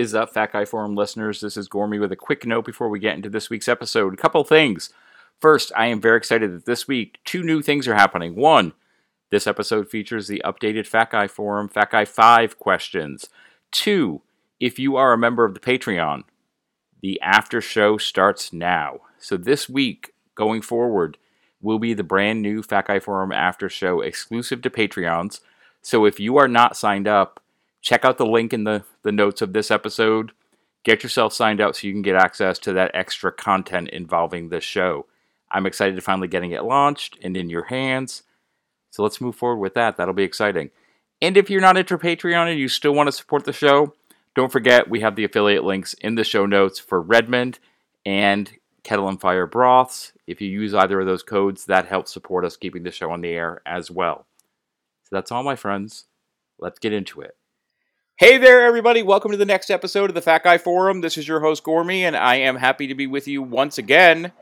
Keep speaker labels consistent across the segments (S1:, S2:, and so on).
S1: Is up, Fat Guy Forum listeners? This is Gormy with a quick note before we get into this week's episode. A couple things. First, I am very excited that this week two new things are happening. One, this episode features the updated Fat Guy Forum Fat Guy 5 questions. Two, if you are a member of the Patreon, the after show starts now. So this week, going forward, will be the brand new Fat Guy Forum after show exclusive to Patreons. So if you are not signed up, check out the link in the, the notes of this episode. Get yourself signed up so you can get access to that extra content involving this show. I'm excited to finally getting it launched and in your hands. So let's move forward with that. That'll be exciting. And if you're not into Patreon and you still want to support the show, don't forget we have the affiliate links in the show notes for Redmond and Kettle and Fire broths. If you use either of those codes, that helps support us keeping the show on the air as well. So that's all, my friends. Let's get into it. Hey there, everybody. Welcome to the next episode of the Fat Guy Forum. This is your host, Gormy, and I am happy to be with you once again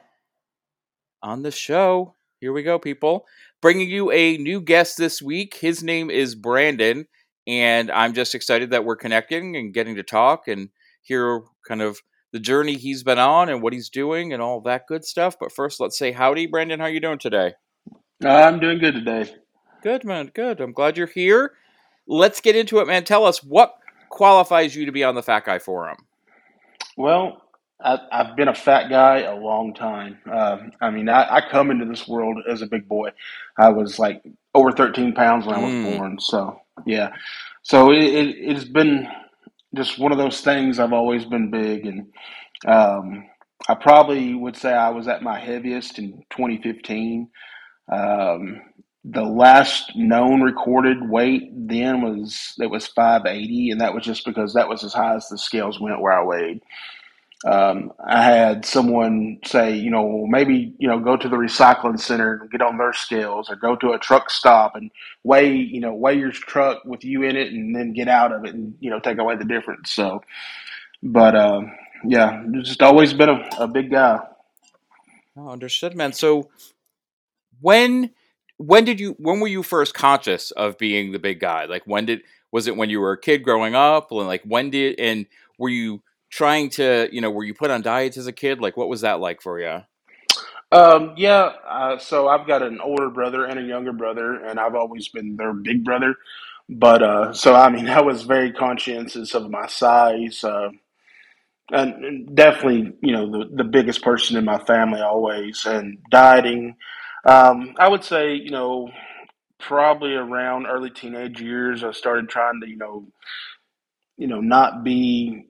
S1: on the show. Here we go, people. Bringing you a new guest this week. His name is Brandon, and I'm just excited that we're connecting and getting to talk and hear kind of the journey he's been on and what he's doing and all that good stuff. But first, let's say howdy, Brandon. How are you doing today?
S2: Uh, I'm doing good today.
S1: Good, man. Good. I'm glad you're here let's get into it, man. Tell us what qualifies you to be on the Fat Guy Forum.
S2: Well, I, have been a fat guy a long time. Uh, I mean, I, I, come into this world as a big boy. I was like over 13 pounds when I was mm. born. So, yeah. So it, it, has been just one of those things. I've always been big. And um, I probably would say I was at my heaviest in 2015. Um, the last known recorded weight then was it was 580 and that was just because that was as high as the scales went where i weighed. Um, i had someone say you know maybe you know go to the recycling center and get on their scales or go to a truck stop and weigh you know weigh your truck with you in it and then get out of it and you know take away the difference. So but uh, yeah just always been a, a big guy.
S1: Oh, understood man. So when when did you when were you first conscious of being the big guy? Like when did was it when you were a kid growing up? And like when did and were you trying to you know were you put on diets as a kid? Like what was that like for you
S2: um, yeah uh, so i've got an older brother and a younger brother and i've always been their big brother but uh, so i mean i was very conscientious of my size uh, and definitely you know the, the biggest person in my family always and dieting um, I would say, you know, probably around early teenage years, I started trying to, you know, you know, not be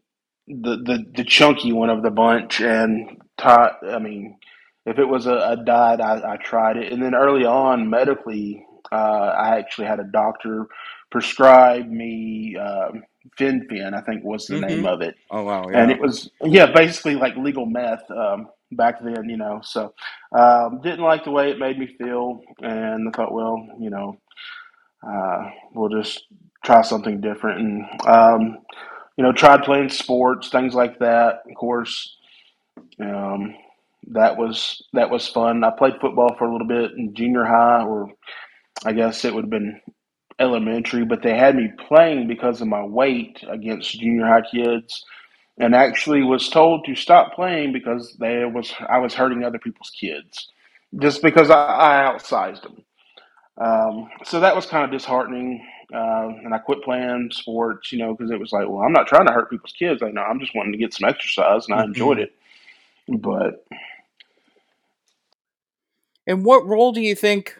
S2: the the, the chunky one of the bunch, and taught. I mean, if it was a, a diet, I, I tried it, and then early on, medically, uh, I actually had a doctor prescribe me uh, fen-phen, I think was the mm-hmm. name of it.
S1: Oh wow! Yeah.
S2: And it was yeah, basically like legal meth. Um, back then, you know. So um, didn't like the way it made me feel, and I thought, well, you know, uh, we'll just try something different, and um, you know, tried playing sports, things like that. Of course, um, that was that was fun. I played football for a little bit in junior high, or I guess it would have been elementary, but they had me playing because of my weight against junior high kids and actually was told to stop playing because they was I was hurting other people's kids just because I, I outsized them. Um, so that was kind of disheartening, uh, and I quit playing sports, you know, because it was like, well, I'm not trying to hurt people's kids. I know I'm just wanting to get some exercise, and I mm-hmm. enjoyed it. But
S1: and what role do you think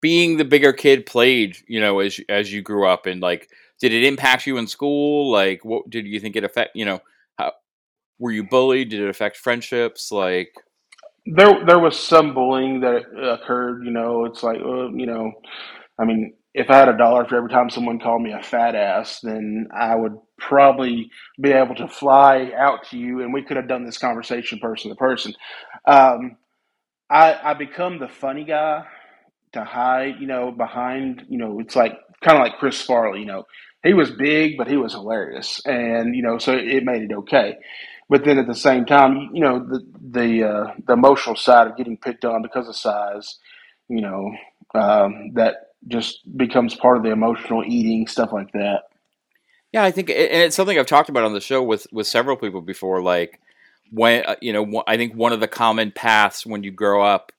S1: being the bigger kid played? You know, as as you grew up, and like did it impact you in school? Like, what did you think it affect? You know, how were you bullied? Did it affect friendships? Like,
S2: there there was some bullying that occurred. You know, it's like, uh, you know, I mean, if I had a dollar for every time someone called me a fat ass, then I would probably be able to fly out to you, and we could have done this conversation person to person. Um, I I become the funny guy to hide, you know, behind, you know, it's like kind of like Chris Farley, you know, he was big, but he was hilarious, and you know, so it made it okay. But then at the same time, you know, the the uh, the emotional side of getting picked on because of size, you know, um, that just becomes part of the emotional eating stuff like that.
S1: Yeah, I think, and it's something I've talked about on the show with with several people before. Like when uh, you know, I think one of the common paths when you grow up,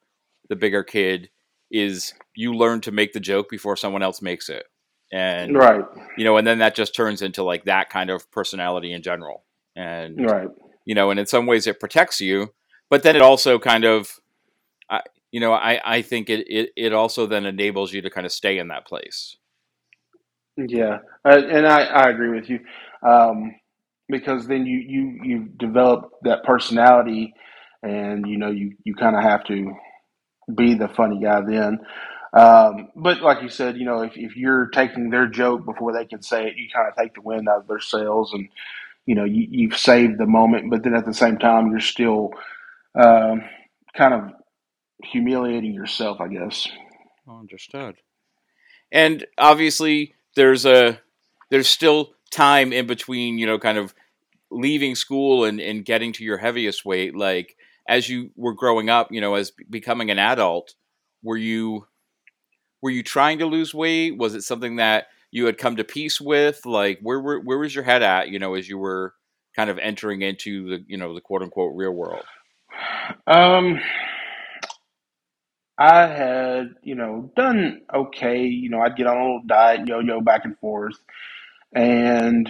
S1: the bigger kid, is you learn to make the joke before someone else makes it, and
S2: right,
S1: you know, and then that just turns into like that kind of personality in general, and
S2: right,
S1: you know, and in some ways it protects you, but then it also kind of, I, you know, I I think it it it also then enables you to kind of stay in that place.
S2: Yeah, and I, I agree with you um, because then you you you develop that personality, and you know you you kind of have to be the funny guy then. Um, but like you said, you know, if, if you're taking their joke before they can say it, you kind of take the wind out of their sails, and you know you, you've saved the moment. But then at the same time, you're still um, kind of humiliating yourself, I guess.
S1: Understood. And obviously, there's a there's still time in between, you know, kind of leaving school and, and getting to your heaviest weight. Like as you were growing up, you know, as becoming an adult, were you were you trying to lose weight? Was it something that you had come to peace with? Like where where, where was your head at, you know, as you were kind of entering into the, you know, the quote unquote real world?
S2: Um I had, you know, done okay. You know, I'd get on a little diet, yo yo back and forth. And,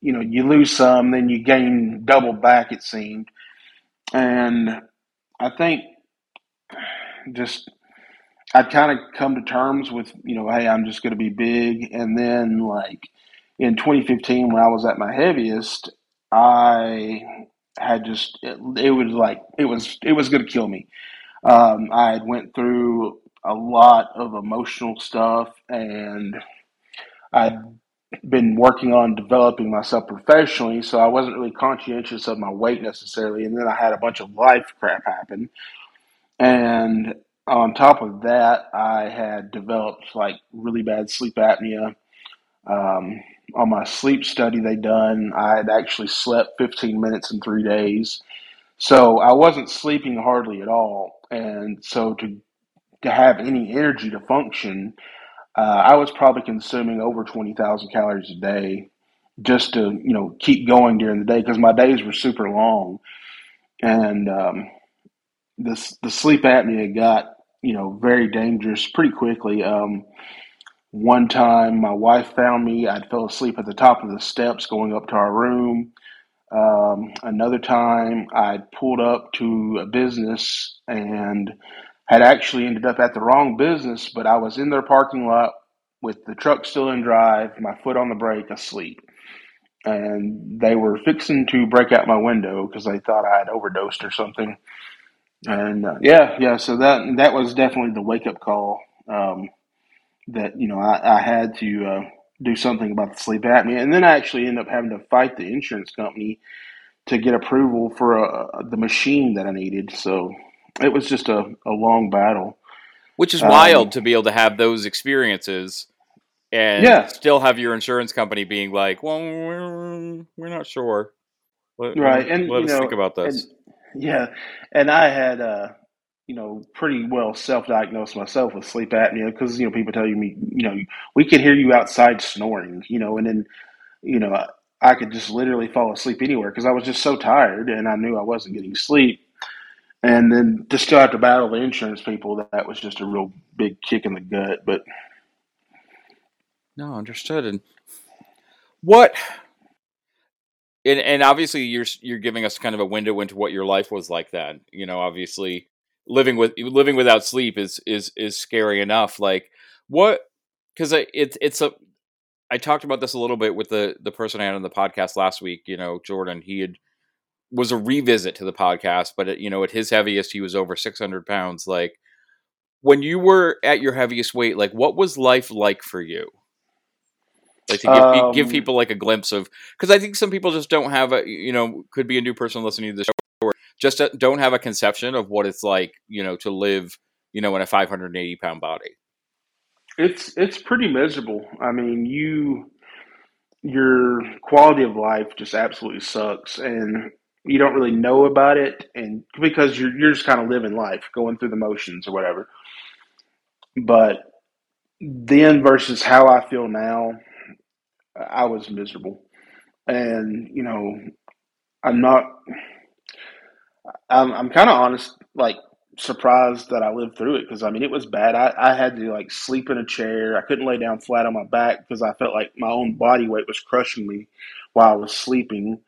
S2: you know, you lose some, then you gain double back, it seemed. And I think just I'd kind of come to terms with, you know, hey, I'm just going to be big. And then, like, in 2015, when I was at my heaviest, I had just, it, it was like, it was, it was going to kill me. Um, I had went through a lot of emotional stuff, and I'd been working on developing myself professionally, so I wasn't really conscientious of my weight necessarily. And then I had a bunch of life crap happen, and on top of that, I had developed like really bad sleep apnea. Um, on my sleep study they done, I had actually slept 15 minutes in three days. So I wasn't sleeping hardly at all, and so to to have any energy to function, uh, I was probably consuming over twenty thousand calories a day just to you know keep going during the day because my days were super long, and um, this the sleep apnea got you know very dangerous pretty quickly. Um, one time, my wife found me. I'd fell asleep at the top of the steps going up to our room. Um, another time, I pulled up to a business and had actually ended up at the wrong business, but I was in their parking lot with the truck still in drive, my foot on the brake, asleep. And they were fixing to break out my window because they thought I had overdosed or something. And uh, yeah, yeah, so that that was definitely the wake up call um, that you know I, I had to uh, do something about the sleep apnea. And then I actually ended up having to fight the insurance company to get approval for uh, the machine that I needed. So it was just a, a long battle.
S1: Which is wild um, to be able to have those experiences and yeah. still have your insurance company being like, well, we're, we're not sure.
S2: Let, right. And,
S1: let
S2: us
S1: know, think about this.
S2: And, yeah. And I had, uh, you know, pretty well self-diagnosed myself with sleep apnea because you know people tell you me, you know, we can hear you outside snoring, you know, and then, you know, I, I could just literally fall asleep anywhere because I was just so tired and I knew I wasn't getting sleep. And then to still have to battle the insurance people, that was just a real big kick in the gut. But
S1: no, understood. And what? And, and obviously, you're you're giving us kind of a window into what your life was like then. You know, obviously, living with living without sleep is is is scary enough. Like what? Because it's it's a. I talked about this a little bit with the the person I had on the podcast last week. You know, Jordan. He had was a revisit to the podcast, but at, you know, at his heaviest, he was over six hundred pounds. Like when you were at your heaviest weight, like what was life like for you? Like to give, um, give people like a glimpse of because I think some people just don't have a you know could be a new person listening to the show or just uh, don't have a conception of what it's like, you know, to live, you know, in a 580 pound body.
S2: It's it's pretty miserable. I mean, you your quality of life just absolutely sucks, and you don't really know about it, and because you're you're just kind of living life, going through the motions or whatever. But then versus how I feel now, I was miserable, and you know, I'm not. I'm I'm kind of honest, like surprised that I lived through it because I mean it was bad. I, I had to like sleep in a chair. I couldn't lay down flat on my back because I felt like my own body weight was crushing me while I was sleeping.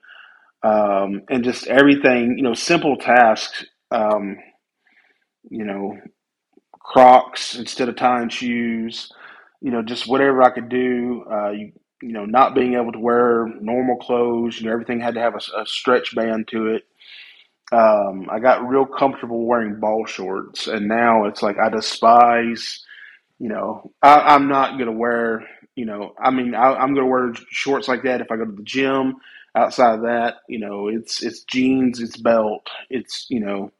S2: Um, and just everything, you know, simple tasks, um, you know, Crocs instead of tying shoes, you know, just whatever I could do. Uh, you, you know, not being able to wear normal clothes, you know, everything had to have a, a stretch band to it. Um, I got real comfortable wearing ball shorts, and now it's like I despise. You know, I, I'm not gonna wear. You know, I mean, I, I'm gonna wear shorts like that if I go to the gym. Outside of that, you know, it's it's jeans, it's belt, it's you know,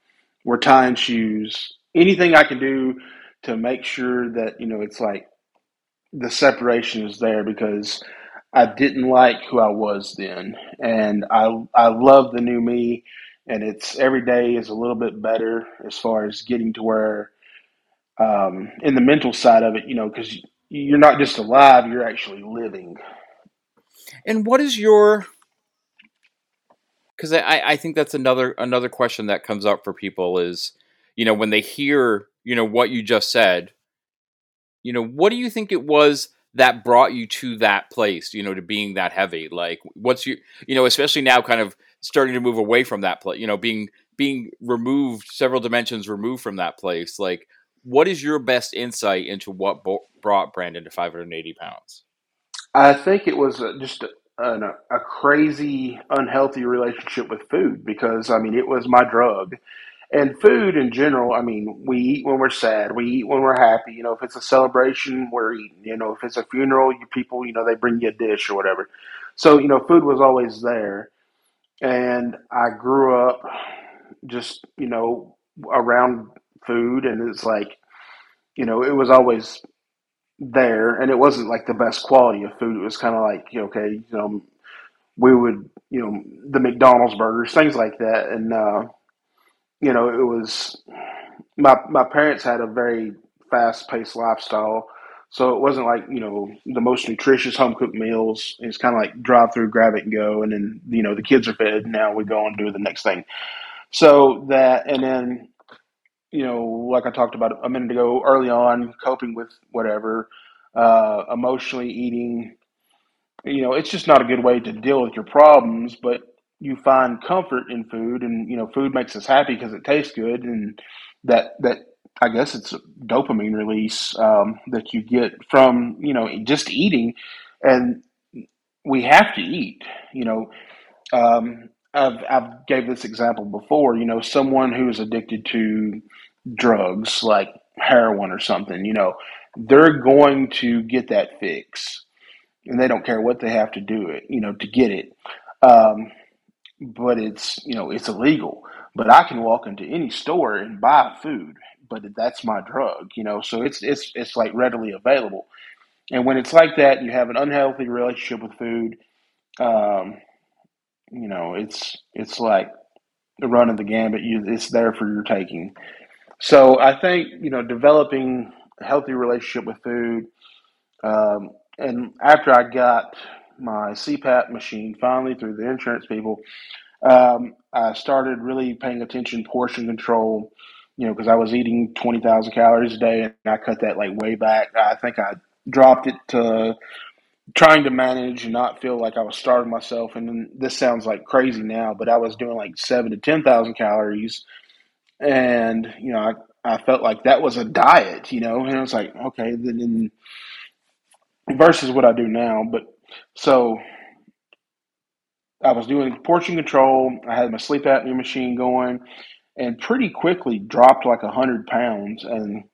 S2: we're tying shoes. Anything I can do to make sure that you know it's like the separation is there because I didn't like who I was then, and I I love the new me, and it's every day is a little bit better as far as getting to where, um, in the mental side of it, you know, because you're not just alive, you're actually living.
S1: And what is your? Because I I think that's another another question that comes up for people is, you know, when they hear you know what you just said, you know, what do you think it was? that brought you to that place, you know, to being that heavy? Like, what's your, you know, especially now, kind of starting to move away from that place, you know, being being removed several dimensions removed from that place. Like, what is your best insight into what bo- brought Brandon to 580 pounds?
S2: I think it was uh, just a, a, a crazy, unhealthy relationship with food because I mean, it was my drug. And food in general, I mean, we eat when we're sad, we eat when we're happy. You know, if it's a celebration, we're eating. You know, if it's a funeral, you people, you know, they bring you a dish or whatever. So, you know, food was always there. And I grew up just, you know, around food and it's like, you know, it was always there and it wasn't like the best quality of food. It was kind of like, okay, you know, we would, you know, the McDonald's burgers, things like that. And, uh, you know, it was my my parents had a very fast paced lifestyle. So it wasn't like, you know, the most nutritious home cooked meals. It's kind of like drive through, grab it and go. And then, you know, the kids are fed. Now we go and do the next thing. So that, and then, you know, like I talked about a minute ago, early on, coping with whatever, uh, emotionally eating, you know, it's just not a good way to deal with your problems. But you find comfort in food and you know food makes us happy because it tastes good and that that i guess it's a dopamine release um, that you get from you know just eating and we have to eat you know um, I've, I've gave this example before you know someone who's addicted to drugs like heroin or something you know they're going to get that fix and they don't care what they have to do it you know to get it um, but it's you know it's illegal. But I can walk into any store and buy food, but that's my drug, you know. So it's it's it's like readily available. And when it's like that, you have an unhealthy relationship with food. Um, you know, it's it's like the run of the gambit. You, it's there for your taking. So I think you know developing a healthy relationship with food. Um, and after I got my CPAP machine finally through the insurance people, um, I started really paying attention portion control, you know, because I was eating 20,000 calories a day and I cut that like way back. I think I dropped it to trying to manage and not feel like I was starving myself. And then, this sounds like crazy now, but I was doing like seven to 10,000 calories. And, you know, I, I felt like that was a diet, you know, and I was like, okay, then versus what I do now. But so I was doing portion control. I had my sleep apnea machine going, and pretty quickly dropped like a hundred pounds. And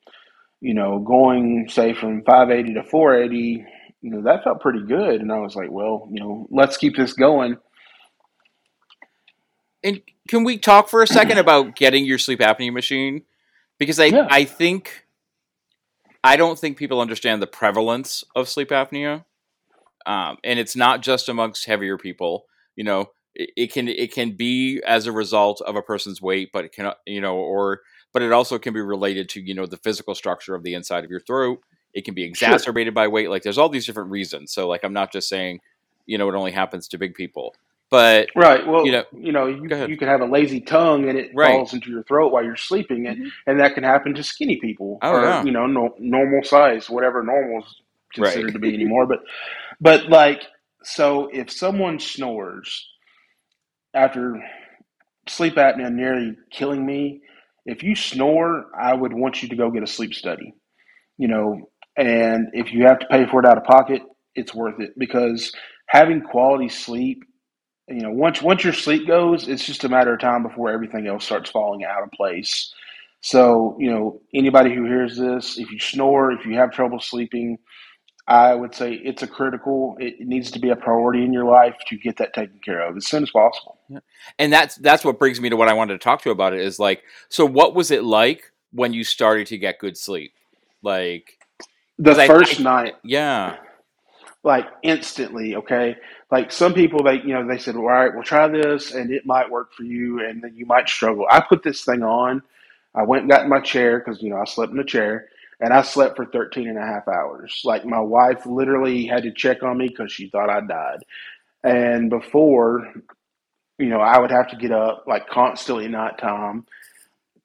S2: you know, going say from 580 to 480, you know, that felt pretty good. And I was like, well, you know, let's keep this going.
S1: And can we talk for a second about getting your sleep apnea machine? Because I yeah. I think I don't think people understand the prevalence of sleep apnea. Um, and it's not just amongst heavier people you know it, it, can it can be as a result of a person's weight but it can you know or but it also can be related to you know the physical structure of the inside of your throat It can be exacerbated sure. by weight. Like there's all these different reasons. So like I'm not just saying, you know, it only happens to big people. But
S2: right, well, you know, you know, you, you can have a lazy tongue and it right. falls into your throat while you're sleeping, and, mm-hmm. and that can happen to skinny people
S1: oh,
S2: or
S1: yeah.
S2: you know, no, normal size, whatever normal is considered right. to be anymore. But but like, so if someone snores after sleep apnea nearly killing me, if you snore, I would want you to go get a sleep study. You know, and if you have to pay for it out of pocket, it's worth it because having quality sleep, you know, once once your sleep goes, it's just a matter of time before everything else starts falling out of place. So, you know, anybody who hears this, if you snore, if you have trouble sleeping, I would say it's a critical. It needs to be a priority in your life to get that taken care of as soon as possible.
S1: Yeah. And that's that's what brings me to what I wanted to talk to you about. It is like, so what was it like when you started to get good sleep? Like
S2: the first I, night,
S1: yeah,
S2: like instantly. Okay, like some people, they you know they said, "All right, we'll try this, and it might work for you, and then you might struggle." I put this thing on. I went and got in my chair because you know I slept in a chair and I slept for 13 and a half hours. Like my wife literally had to check on me because she thought I died. And before, you know, I would have to get up like constantly nighttime,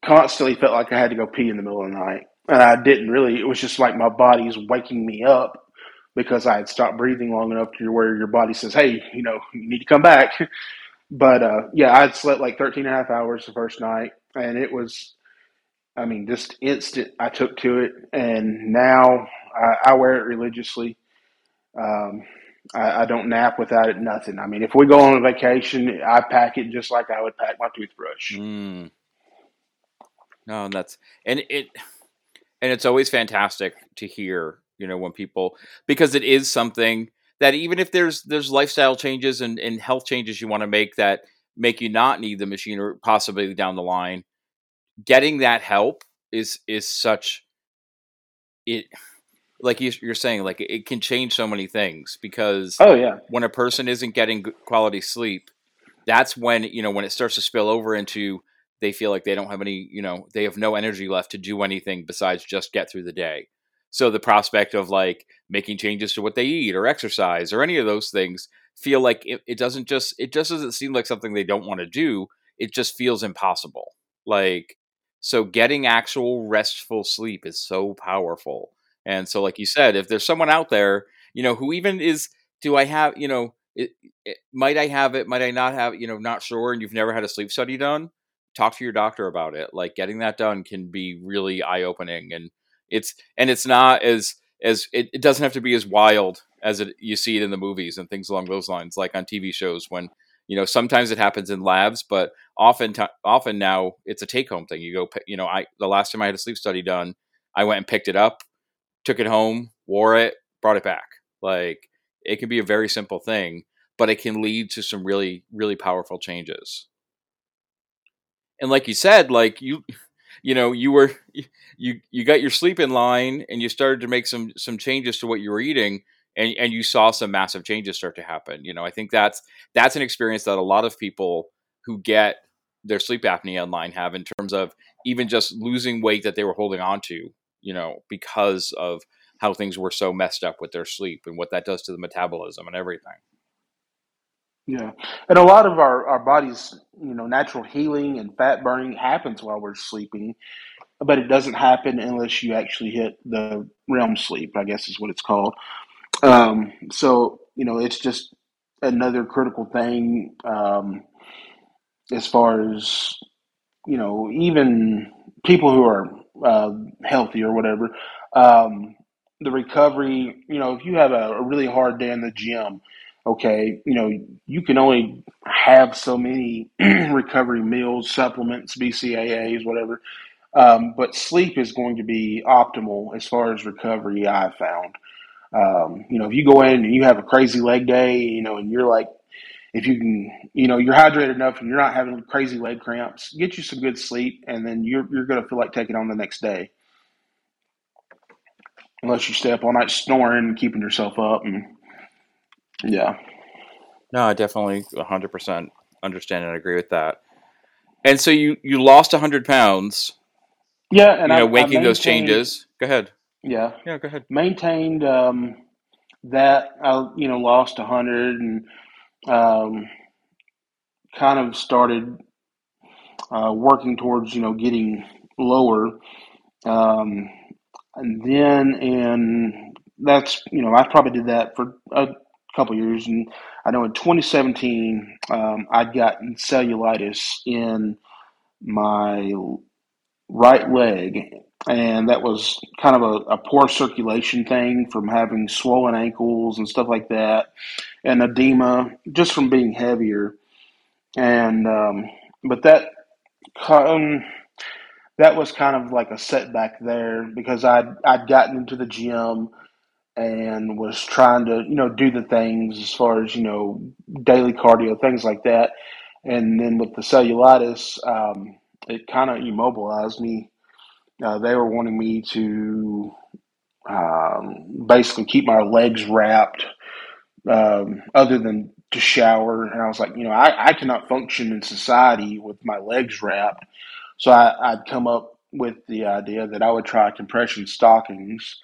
S2: constantly felt like I had to go pee in the middle of the night. And I didn't really, it was just like my body's waking me up because I had stopped breathing long enough to where your body says, hey, you know, you need to come back. but uh, yeah, I slept like 13 and a half hours the first night. And it was, I mean, just instant. I took to it, and now I, I wear it religiously. Um, I, I, don't nap without it. Nothing. I mean, if we go on a vacation, I pack it just like I would pack my toothbrush.
S1: Mm. No, that's and it and it's always fantastic to hear. You know, when people because it is something that even if there's there's lifestyle changes and, and health changes you want to make that make you not need the machine or possibly down the line getting that help is is such it like you're saying like it can change so many things because
S2: oh yeah
S1: when a person isn't getting quality sleep that's when you know when it starts to spill over into they feel like they don't have any you know they have no energy left to do anything besides just get through the day so the prospect of like making changes to what they eat or exercise or any of those things feel like it, it doesn't just it just doesn't seem like something they don't want to do it just feels impossible like so getting actual restful sleep is so powerful. And so, like you said, if there's someone out there, you know, who even is, do I have, you know, it, it, might I have it? Might I not have? You know, not sure. And you've never had a sleep study done. Talk to your doctor about it. Like getting that done can be really eye opening, and it's and it's not as as it, it doesn't have to be as wild as it you see it in the movies and things along those lines, like on TV shows when you know sometimes it happens in labs but often t- often now it's a take home thing you go you know i the last time i had a sleep study done i went and picked it up took it home wore it brought it back like it can be a very simple thing but it can lead to some really really powerful changes and like you said like you you know you were you you got your sleep in line and you started to make some some changes to what you were eating and and you saw some massive changes start to happen. You know, I think that's that's an experience that a lot of people who get their sleep apnea online have in terms of even just losing weight that they were holding on to, you know, because of how things were so messed up with their sleep and what that does to the metabolism and everything.
S2: Yeah. And a lot of our, our body's, you know, natural healing and fat burning happens while we're sleeping, but it doesn't happen unless you actually hit the REM sleep, I guess is what it's called. Um, so you know, it's just another critical thing um, as far as you know, even people who are uh, healthy or whatever. Um, the recovery, you know, if you have a, a really hard day in the gym, okay, you know, you can only have so many recovery meals, supplements, BCAAs, whatever. Um, but sleep is going to be optimal as far as recovery, I've found. Um, you know, if you go in and you have a crazy leg day, you know, and you're like, if you can, you know, you're hydrated enough and you're not having crazy leg cramps, get you some good sleep, and then you're you're going to feel like taking on the next day. Unless you stay up all night snoring and keeping yourself up, and yeah.
S1: No, I definitely 100% understand and agree with that. And so you you lost 100 pounds.
S2: Yeah, and
S1: you know, I, making those changes. Go ahead.
S2: Yeah,
S1: Yeah, go ahead.
S2: maintained um, that. I you know lost hundred and um, kind of started uh, working towards you know getting lower. Um, and then and that's you know I probably did that for a couple years, and I know in 2017 um, I'd gotten cellulitis in my right leg, and that was kind of a, a poor circulation thing from having swollen ankles and stuff like that, and edema just from being heavier. And um, but that um, that was kind of like a setback there because I'd I'd gotten into the gym and was trying to you know do the things as far as you know daily cardio things like that, and then with the cellulitis, um, it kind of immobilized me. Uh, they were wanting me to um, basically keep my legs wrapped, um, other than to shower, and I was like, you know, I, I cannot function in society with my legs wrapped. So I, I'd come up with the idea that I would try compression stockings,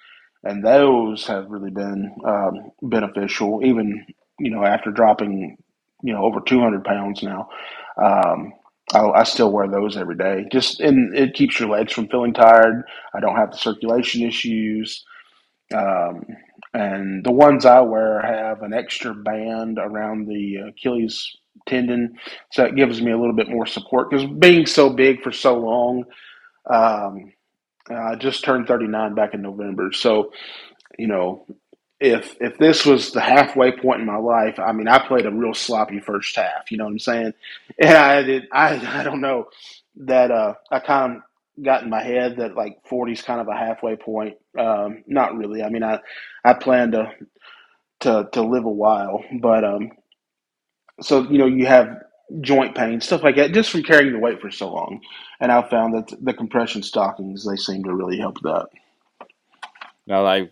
S2: and those have really been um, beneficial. Even you know after dropping you know over 200 pounds now, um, I, I still wear those every day. Just and it keeps your legs from feeling tired. I don't have the circulation issues. Um, and the ones I wear have an extra band around the Achilles tendon, so it gives me a little bit more support. Because being so big for so long, um, I just turned 39 back in November, so you know. If if this was the halfway point in my life, I mean, I played a real sloppy first half. You know what I'm saying? And I did. I I don't know that uh, I kind of got in my head that like 40 is kind of a halfway point. Um, not really. I mean, I I plan to to to live a while, but um, so you know you have joint pain, stuff like that, just from carrying the weight for so long. And I found that the compression stockings they seem to really help that.
S1: Now I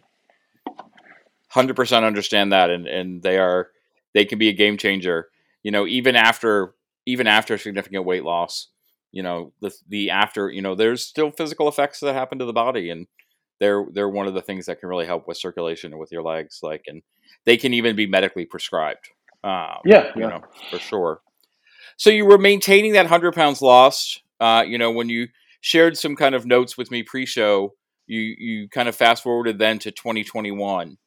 S1: hundred percent understand that, and and they are they can be a game changer. You know, even after even after significant weight loss, you know the the after you know there's still physical effects that happen to the body, and they're they're one of the things that can really help with circulation and with your legs. Like, and they can even be medically prescribed.
S2: Um, yeah,
S1: you yeah. know for sure. So you were maintaining that hundred pounds lost. Uh, you know, when you shared some kind of notes with me pre-show, you you kind of fast forwarded then to 2021.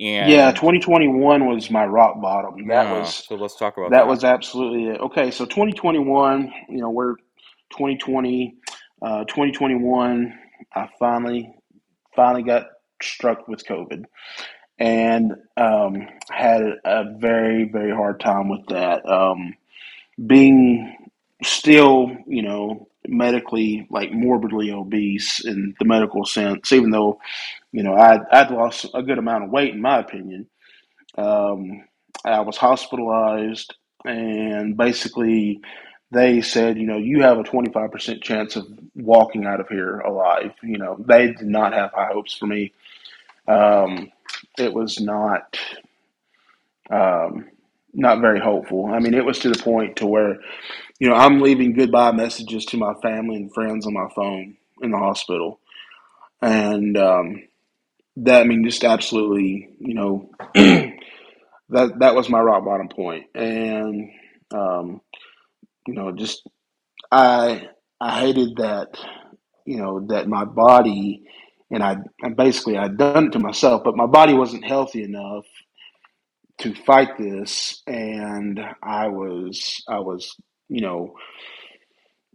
S2: And yeah, 2021 was my rock bottom. That yeah, was
S1: so. Let's talk about
S2: that. That was absolutely it. Okay, so 2021. You know, we're 2020, uh, 2021. I finally finally got struck with COVID and um, had a very very hard time with that. Um, being still, you know, medically like morbidly obese in the medical sense, even though you know I'd, I'd lost a good amount of weight in my opinion. Um, I was hospitalized, and basically they said, you know, you have a 25% chance of walking out of here alive. You know, they did not have high hopes for me. Um, it was not um, not very hopeful. I mean, it was to the point to where, you know, I'm leaving goodbye messages to my family and friends on my phone in the hospital, and um, that I mean, just absolutely, you know, that that was my rock bottom point, and um, you know, just I I hated that, you know, that my body and I and basically I'd done it to myself, but my body wasn't healthy enough to fight this, and I was I was you know.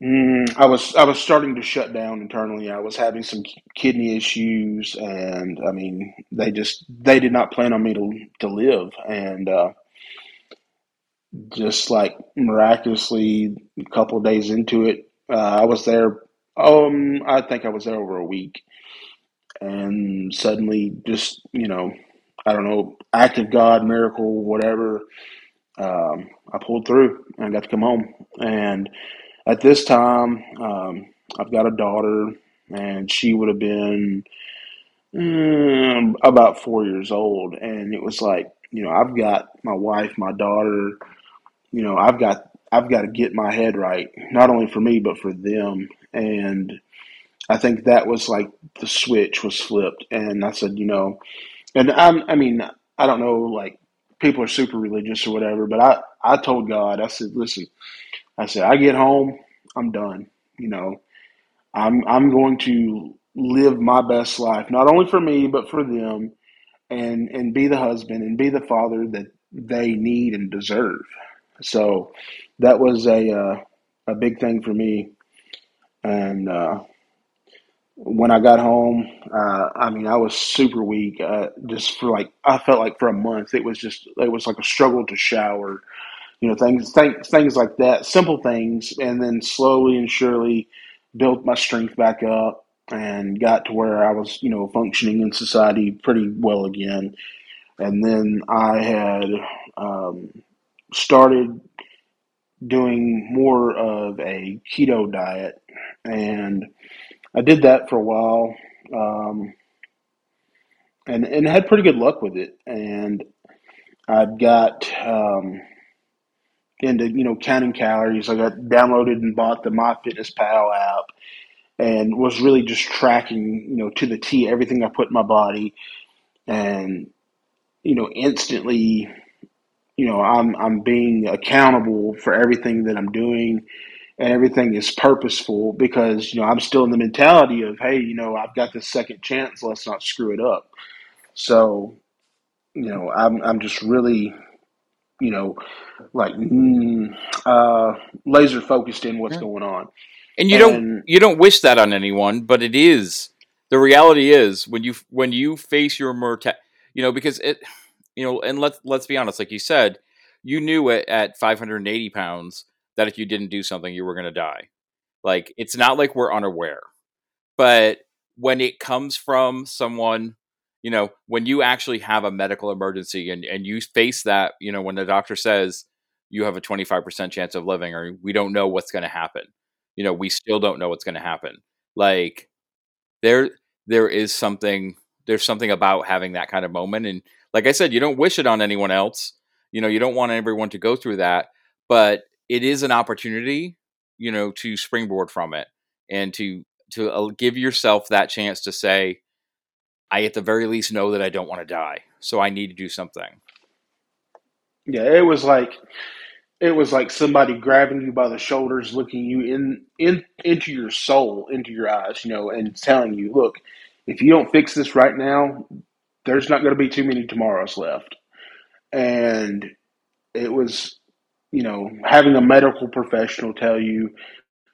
S2: Mm, I was I was starting to shut down internally. I was having some kidney issues, and I mean, they just they did not plan on me to to live, and uh, just like miraculously, a couple days into it, uh, I was there. Um, I think I was there over a week, and suddenly, just you know, I don't know, act of God, miracle, whatever. Um, I pulled through and I got to come home. And at this time, um, I've got a daughter, and she would have been um, about four years old. And it was like, you know, I've got my wife, my daughter. You know, I've got I've got to get my head right, not only for me but for them. And I think that was like the switch was flipped, and I said, you know, and I'm, I mean, I don't know, like people are super religious or whatever, but I, I told God, I said, listen, I said, I get home, I'm done. You know, I'm, I'm going to live my best life, not only for me, but for them and, and be the husband and be the father that they need and deserve. So that was a, uh, a big thing for me. And, uh, when I got home, uh, I mean, I was super weak. Uh, just for like, I felt like for a month, it was just, it was like a struggle to shower. You know, things, things, things like that, simple things, and then slowly and surely built my strength back up and got to where I was, you know, functioning in society pretty well again. And then I had um, started doing more of a keto diet and I did that for a while, um, and and had pretty good luck with it. And I got um, into you know counting calories. I got downloaded and bought the MyFitnessPal app, and was really just tracking you know to the T everything I put in my body, and you know instantly, you know I'm I'm being accountable for everything that I'm doing and everything is purposeful because you know I'm still in the mentality of hey you know I've got this second chance. Let's not screw it up. So you know I'm I'm just really you know like mm, uh, laser focused in what's
S1: Yeah.
S2: going on.
S1: And you don't you don't wish that on anyone, but it is. The reality is when you when you face your morta you know because it you know and let's let's be honest like you said you knew it at 580 pounds that if you didn't do something you were going to die. Like it's not like we're unaware but when it comes from someone you know when you actually have a medical emergency and and you face that you know when the doctor says you have a 25% chance of living or we don't know what's going to happen you know we still don't know what's going to happen like there there is something there's something about having that kind of moment and like i said you don't wish it on anyone else you know you don't want everyone to go through that but it is an opportunity you know to springboard from it and to to uh, give yourself that chance to say i at the very least know that i don't want to die so i need to do something.
S2: Yeah it was like it was like somebody grabbing you by the shoulders looking you in in into your soul into your eyes you know and telling you look if you don't fix this right now there's not going to be too many tomorrows left. And it was you know having a medical professional tell you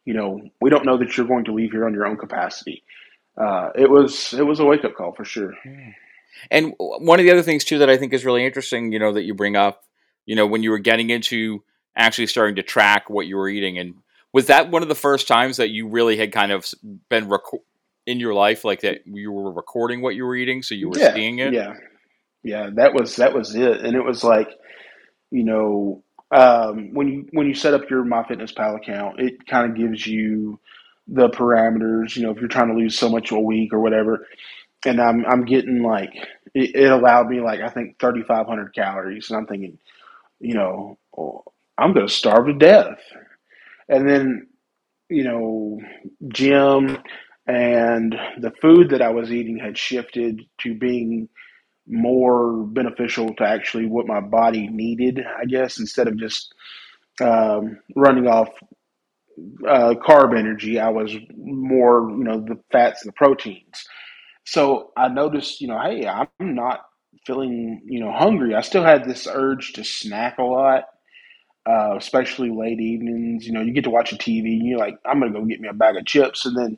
S2: you know we don't know that you're going to leave here on your own capacity. Uh, it was it was a wake up call for sure.
S1: And one of the other things too that I think is really interesting, you know, that you bring up, you know, when you were getting into actually starting to track what you were eating, and was that one of the first times that you really had kind of been reco- in your life, like that you were recording what you were eating, so you were
S2: yeah
S1: seeing it?
S2: yeah. Yeah that was that was it. And it was like you know um, when you when you set up your MyFitnessPal account it kind of gives you the parameters you know if you're trying to lose so much a week or whatever and I'm I'm getting like it, it allowed me like I think 3,500 calories, and I'm thinking, you know, oh, I'm to starve to death. And then, you know, gym and the food that I was eating had shifted to being more beneficial to actually what my body needed, I guess, instead of just um, running off uh, carb energy. I was more, you know, the fats and the proteins. So I noticed, you know, hey, I'm not feeling, you know, hungry. I still had this urge to snack a lot, uh, especially late evenings. You know, you get to watch a TV and you're like, I'm going to go get me a bag of chips. And then,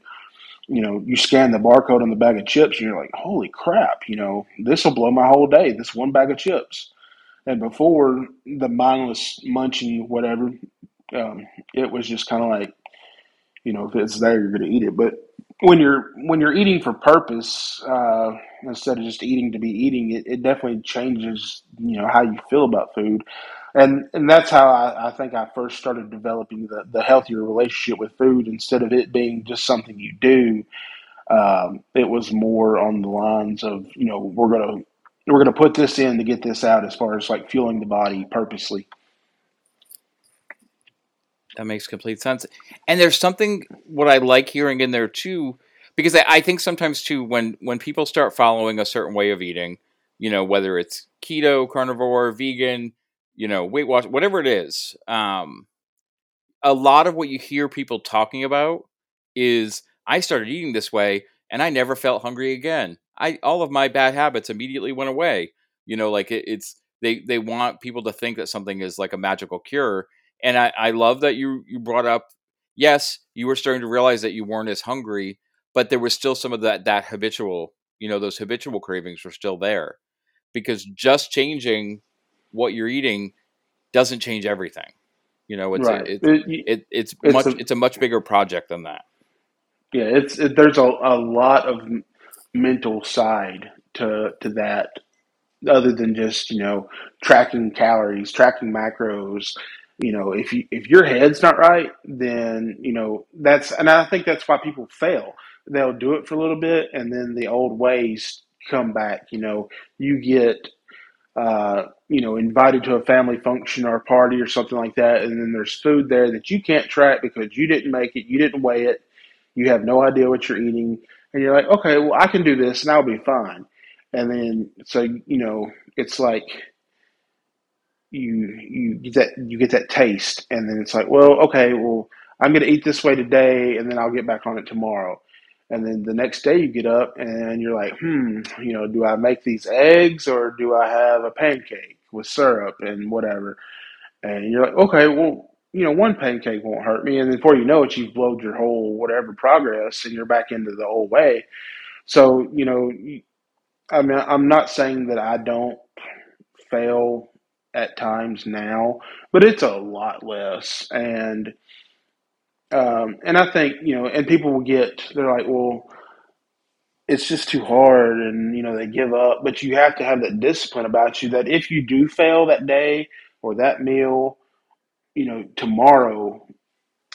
S2: you know, you scan the barcode on the bag of chips and you're like, holy crap, you know, this will blow my whole day, this one bag of chips. And before the mindless munching, whatever, um, it was just kind of like, you know, if it's there, you're going to eat it. But when you're when you're eating for purpose uh, instead of just eating to be eating, it, it definitely changes you know how you feel about food, and and that's how I, I think I first started developing the the healthier relationship with food instead of it being just something you do. Um, it was more on the lines of you know we're gonna we're gonna put this in to get this out as far as like fueling the body purposely.
S1: That makes complete sense. And there's something what I like hearing in there too, because I, I think sometimes too when when people start following a certain way of eating, you know, whether it's keto, carnivore, vegan, you know, Weight Watch, whatever it is, um, a lot of what you hear people talking about is I started eating this way and I never felt hungry again. I all of my bad habits immediately went away. You know, like it, it's they they want people to think that something is like a magical cure. And I, I love that you you brought up yes, you were starting to realize that you weren't as hungry, but there was still some of that that habitual, you know, those habitual cravings were still there. Because just changing what you're eating doesn't change everything. You know, it's
S2: Right.
S1: a, it's
S2: It,
S1: it, it's
S2: it's
S1: much
S2: a
S1: it's a much bigger project than that.
S2: yeah. It's it, there's a, a lot of mental side to to that other than just you know tracking calories, tracking macros. You know, if you if your head's not right, then you know that's and I think that's why people fail. They'll do it for a little bit, and then the old ways come back. You know, you get uh, you know invited to a family function or a party or something like that, and then there's food there that you can't track because you didn't make it, you didn't weigh it, you have no idea what you're eating, and you're like, okay, well I can do this and I'll be fine. And then so you know it's like you you get that you get that taste, and then it's like, well, okay, well, I'm going to eat this way today, and then I'll get back on it tomorrow. And then the next day you get up and you're like, hmm, you know, do I make these eggs or do I have a pancake with syrup and whatever? And you're like, okay, well, you know, one pancake won't hurt me. And then before you know it, you've blowed your whole whatever progress and you're back into the old way. So, you know, I mean, I'm not saying that I don't fail at times now, but it's a lot less. And um, and I think you know, and people will get they're like, well, it's just too hard, and you know, they give up. But you have to have that discipline about you that if you do fail that day or that meal, you know, tomorrow,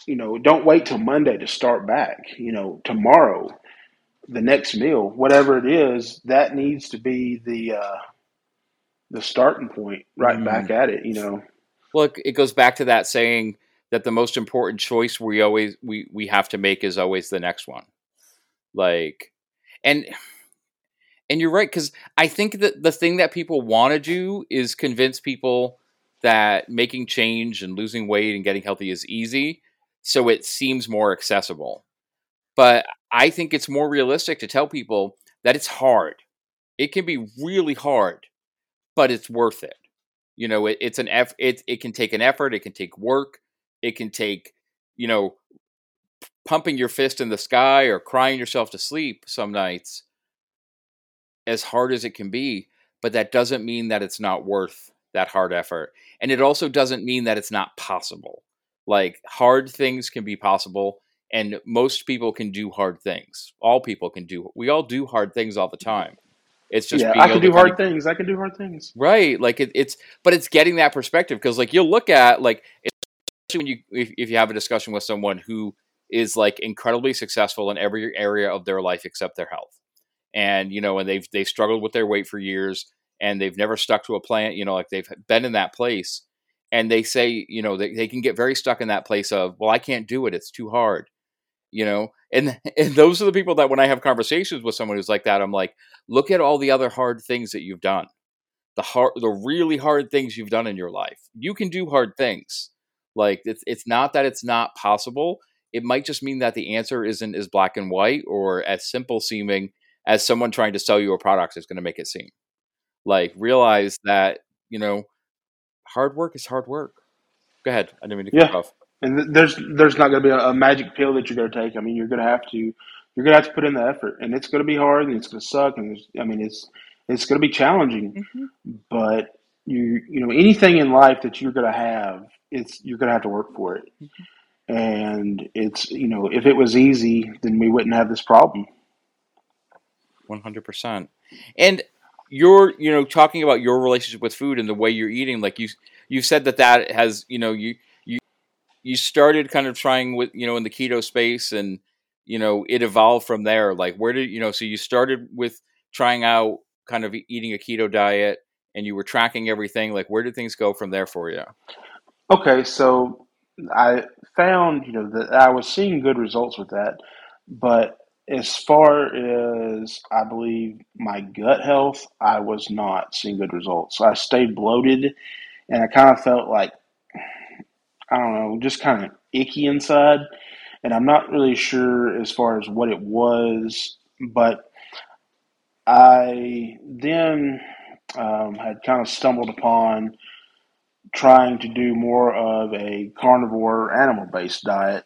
S2: you know, don't wait till Monday to start back. You know, tomorrow, the next meal, whatever it is, that needs to be the uh, the starting point right
S1: Mm.
S2: back at it. You know,
S1: Well, it, it goes back to that saying that the most important choice we always we we have to make is always the next one. Like, and and you're right because I think that the thing that people want to do is convince people that making change and losing weight and getting healthy is easy, so it seems more accessible. But I think it's more realistic to tell people that it's hard. It can be really hard, but it's worth it. You know, it, it's an eff- it it can take an effort, it can take work, it can take, you know, pumping your fist in the sky or crying yourself to sleep some nights as hard as it can be, but that doesn't mean that it's not worth that hard effort. And it also doesn't mean that it's not possible. Like hard things can be possible and most people can do hard things. All people can do. We all do hard things all the mm-hmm. time. It's just
S2: yeah, I can do hard things. I can do hard things.
S1: Right. Like it, it's, but it's getting that perspective because, like, you'll look at like, when you if, if you have a discussion with someone who is like incredibly successful in every area of their life except their health, and you know, and they've they've struggled with their weight for years, and they've never stuck to a plan. You know, like they've been in that place, and they say, you know, they, they can get very stuck in that place of, well, I can't do it. It's too hard. You know, and and those are the people that when I have conversations with someone who's like that, I'm like, look at all the other hard things that you've done the hard the really hard things you've done in your life you can do hard things like it's it's not that it's not possible. It might just mean that the answer isn't as black and white or as simple seeming as someone trying to sell you a product is going to make it seem. Like realize that you know hard work is hard work. Go ahead. I didn't mean to cut you
S2: Yeah,
S1: off.
S2: And th- there's there's not going to be a, a magic pill that you're going to take. I mean, you're going to have to you're going to have to put in the effort, and it's going to be hard, and it's going to suck, and there's, I mean, it's it's going to be challenging.
S1: hmm
S2: But you you know anything in life that you're going to have, it's you're going to have to work for it. Mm-hmm. And it's you know if it was easy, then we wouldn't have this problem.
S1: 100% and you're you know talking about your relationship with food and the way you're eating like you you said that that has you know you you you started kind of trying with you know in the keto space and you know it evolved from there. Like where did you know so you started with trying out kind of eating a keto diet and you were tracking everything. Like where did things go from there for you
S2: Okay, so I found, you know, that I was seeing good results with that, but as far as I believe my gut health, I was not seeing good results. So I stayed bloated, and I kind of felt like I don't know, just kind of icky inside. And I'm not really sure as far as what it was, but I then um, had kind of stumbled upon trying to do more of a carnivore animal based diet.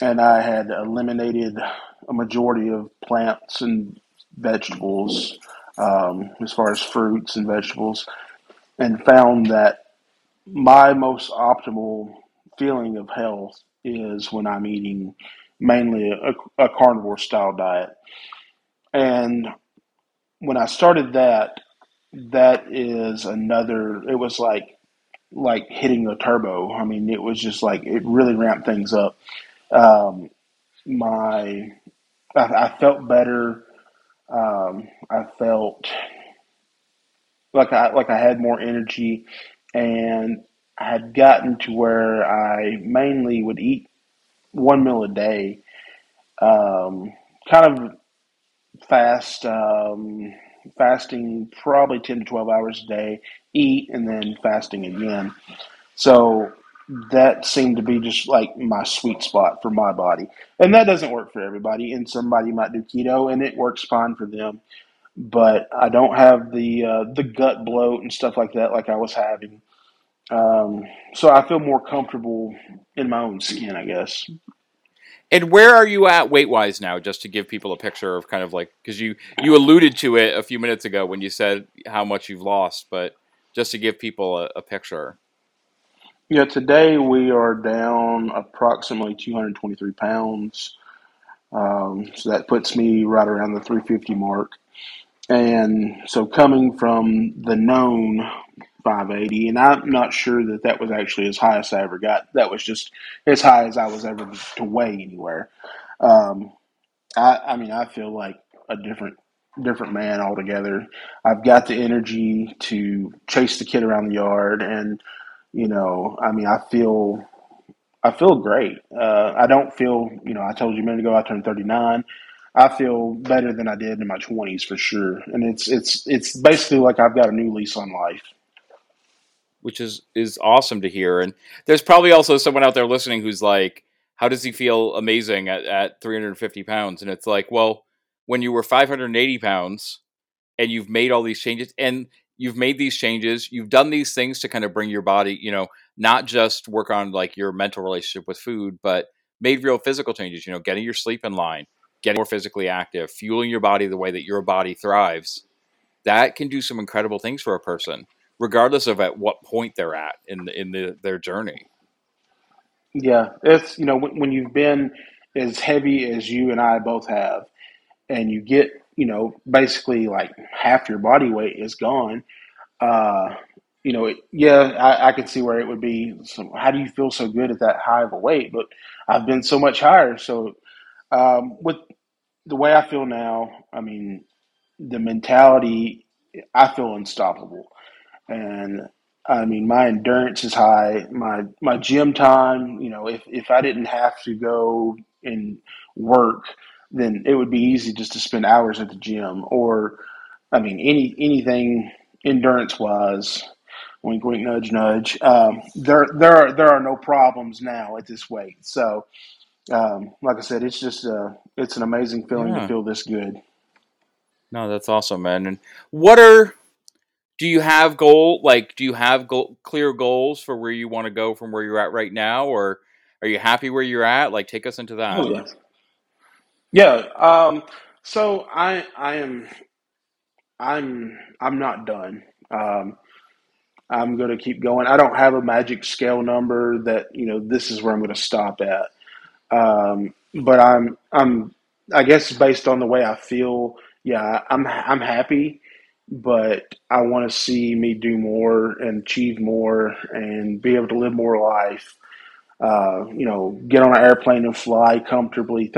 S2: And I had eliminated a majority of plants and vegetables um, as far as fruits and vegetables and found that my most optimal feeling of health is when I'm eating mainly a, a carnivore style diet. And when I started that, that is another, it was like, like hitting a turbo. I mean, it was just like, it really ramped things up. Um, my, I, I felt better. Um, I felt like I, like I had more energy and I had gotten to where I mainly would eat one meal a day, um, kind of fast, um, fasting probably 10 to 12 hours a day, eat, and then fasting again. So that seemed to be just like my sweet spot for my body. And that doesn't work for everybody. And somebody might do keto and it works fine for them. But I don't have the uh, the gut bloat and stuff like that like I was having. Um, so I feel more comfortable in my own skin, I guess.
S1: And where are you at weight wise now? Just to give people a picture of kind of like because you you alluded to it a few minutes ago when you said how much you've lost, but just to give people a, a picture.
S2: Yeah, today we are down approximately 223 pounds. Um, so that puts me right around the 350 mark. And so coming from the known 580, and I'm not sure that that was actually as high as I ever got. That was just as high as I was ever to weigh anywhere. Um, I, I mean, I feel like a different different man altogether. I've got the energy to chase the kid around the yard, and you know, I mean, I feel I feel great. Uh, I don't feel, you know, I told you a minute ago I turned 39. I feel better than I did in my 20s for sure, and it's it's it's basically like I've got a new lease on life
S1: which is is awesome to hear. And there's probably also someone out there listening who's like, "How does he feel amazing at, at 350 pounds?" And it's like, well, when you were 580 pounds and you've made all these changes, and you've made these changes, you've done these things to kind of bring your body, you know, not just work on like your mental relationship with food, but made real physical changes. You know, getting your sleep in line, getting more physically active, fueling your body the way that your body thrives. That can do some incredible things for a person regardless of at what point they're at in in the, their journey.
S2: Yeah, it's you know when, when you've been as heavy as you and I both have, and you get you know basically like half your body weight is gone. Uh, you know, it, yeah, I, I can see where it would be. Some, how do you feel so good at that high of a weight? But I've been so much higher. So um, with the way I feel now, I mean, the mentality, I feel unstoppable and I mean my endurance is high. My my gym time, you know, if if I didn't have to go and work, then it would be easy just to spend hours at the gym. Or, I mean, any anything endurance wise. Wink, wink, nudge, nudge. Um, there, there are there are no problems now at this weight. So, um, like I said, it's just uh, it's an amazing feeling yeah. to feel this good.
S1: No, that's awesome, man. And what are do you have goal like do you have goal, clear goals for where you want to go from where you're at right now or are you happy where you're at? Like take us into that.
S2: Oh, yeah. Yeah um, so i i am i'm i'm not done. Um, i'm going to keep going. I don't have a magic scale number that you know this is where i'm going to stop at. Um, but i'm i'm i guess based on the way i feel yeah i'm i'm happy but I want to see me do more and achieve more and be able to live more life. Uh, you know, get on an airplane and fly comfortably.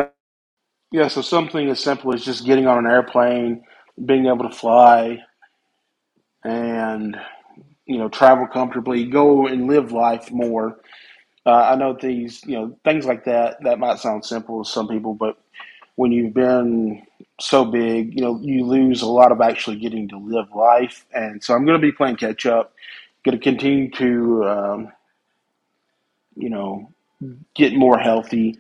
S2: Yeah, so something as simple as just getting on an airplane, being able to fly, and you know, travel comfortably, go and live life more. Uh, I know these, you know, things like that. That might sound simple to some people, but when you've been so big, you know, you lose a lot of actually getting to live life. And so I'm going to be playing catch up. Going to continue to, um, you know, get more healthy.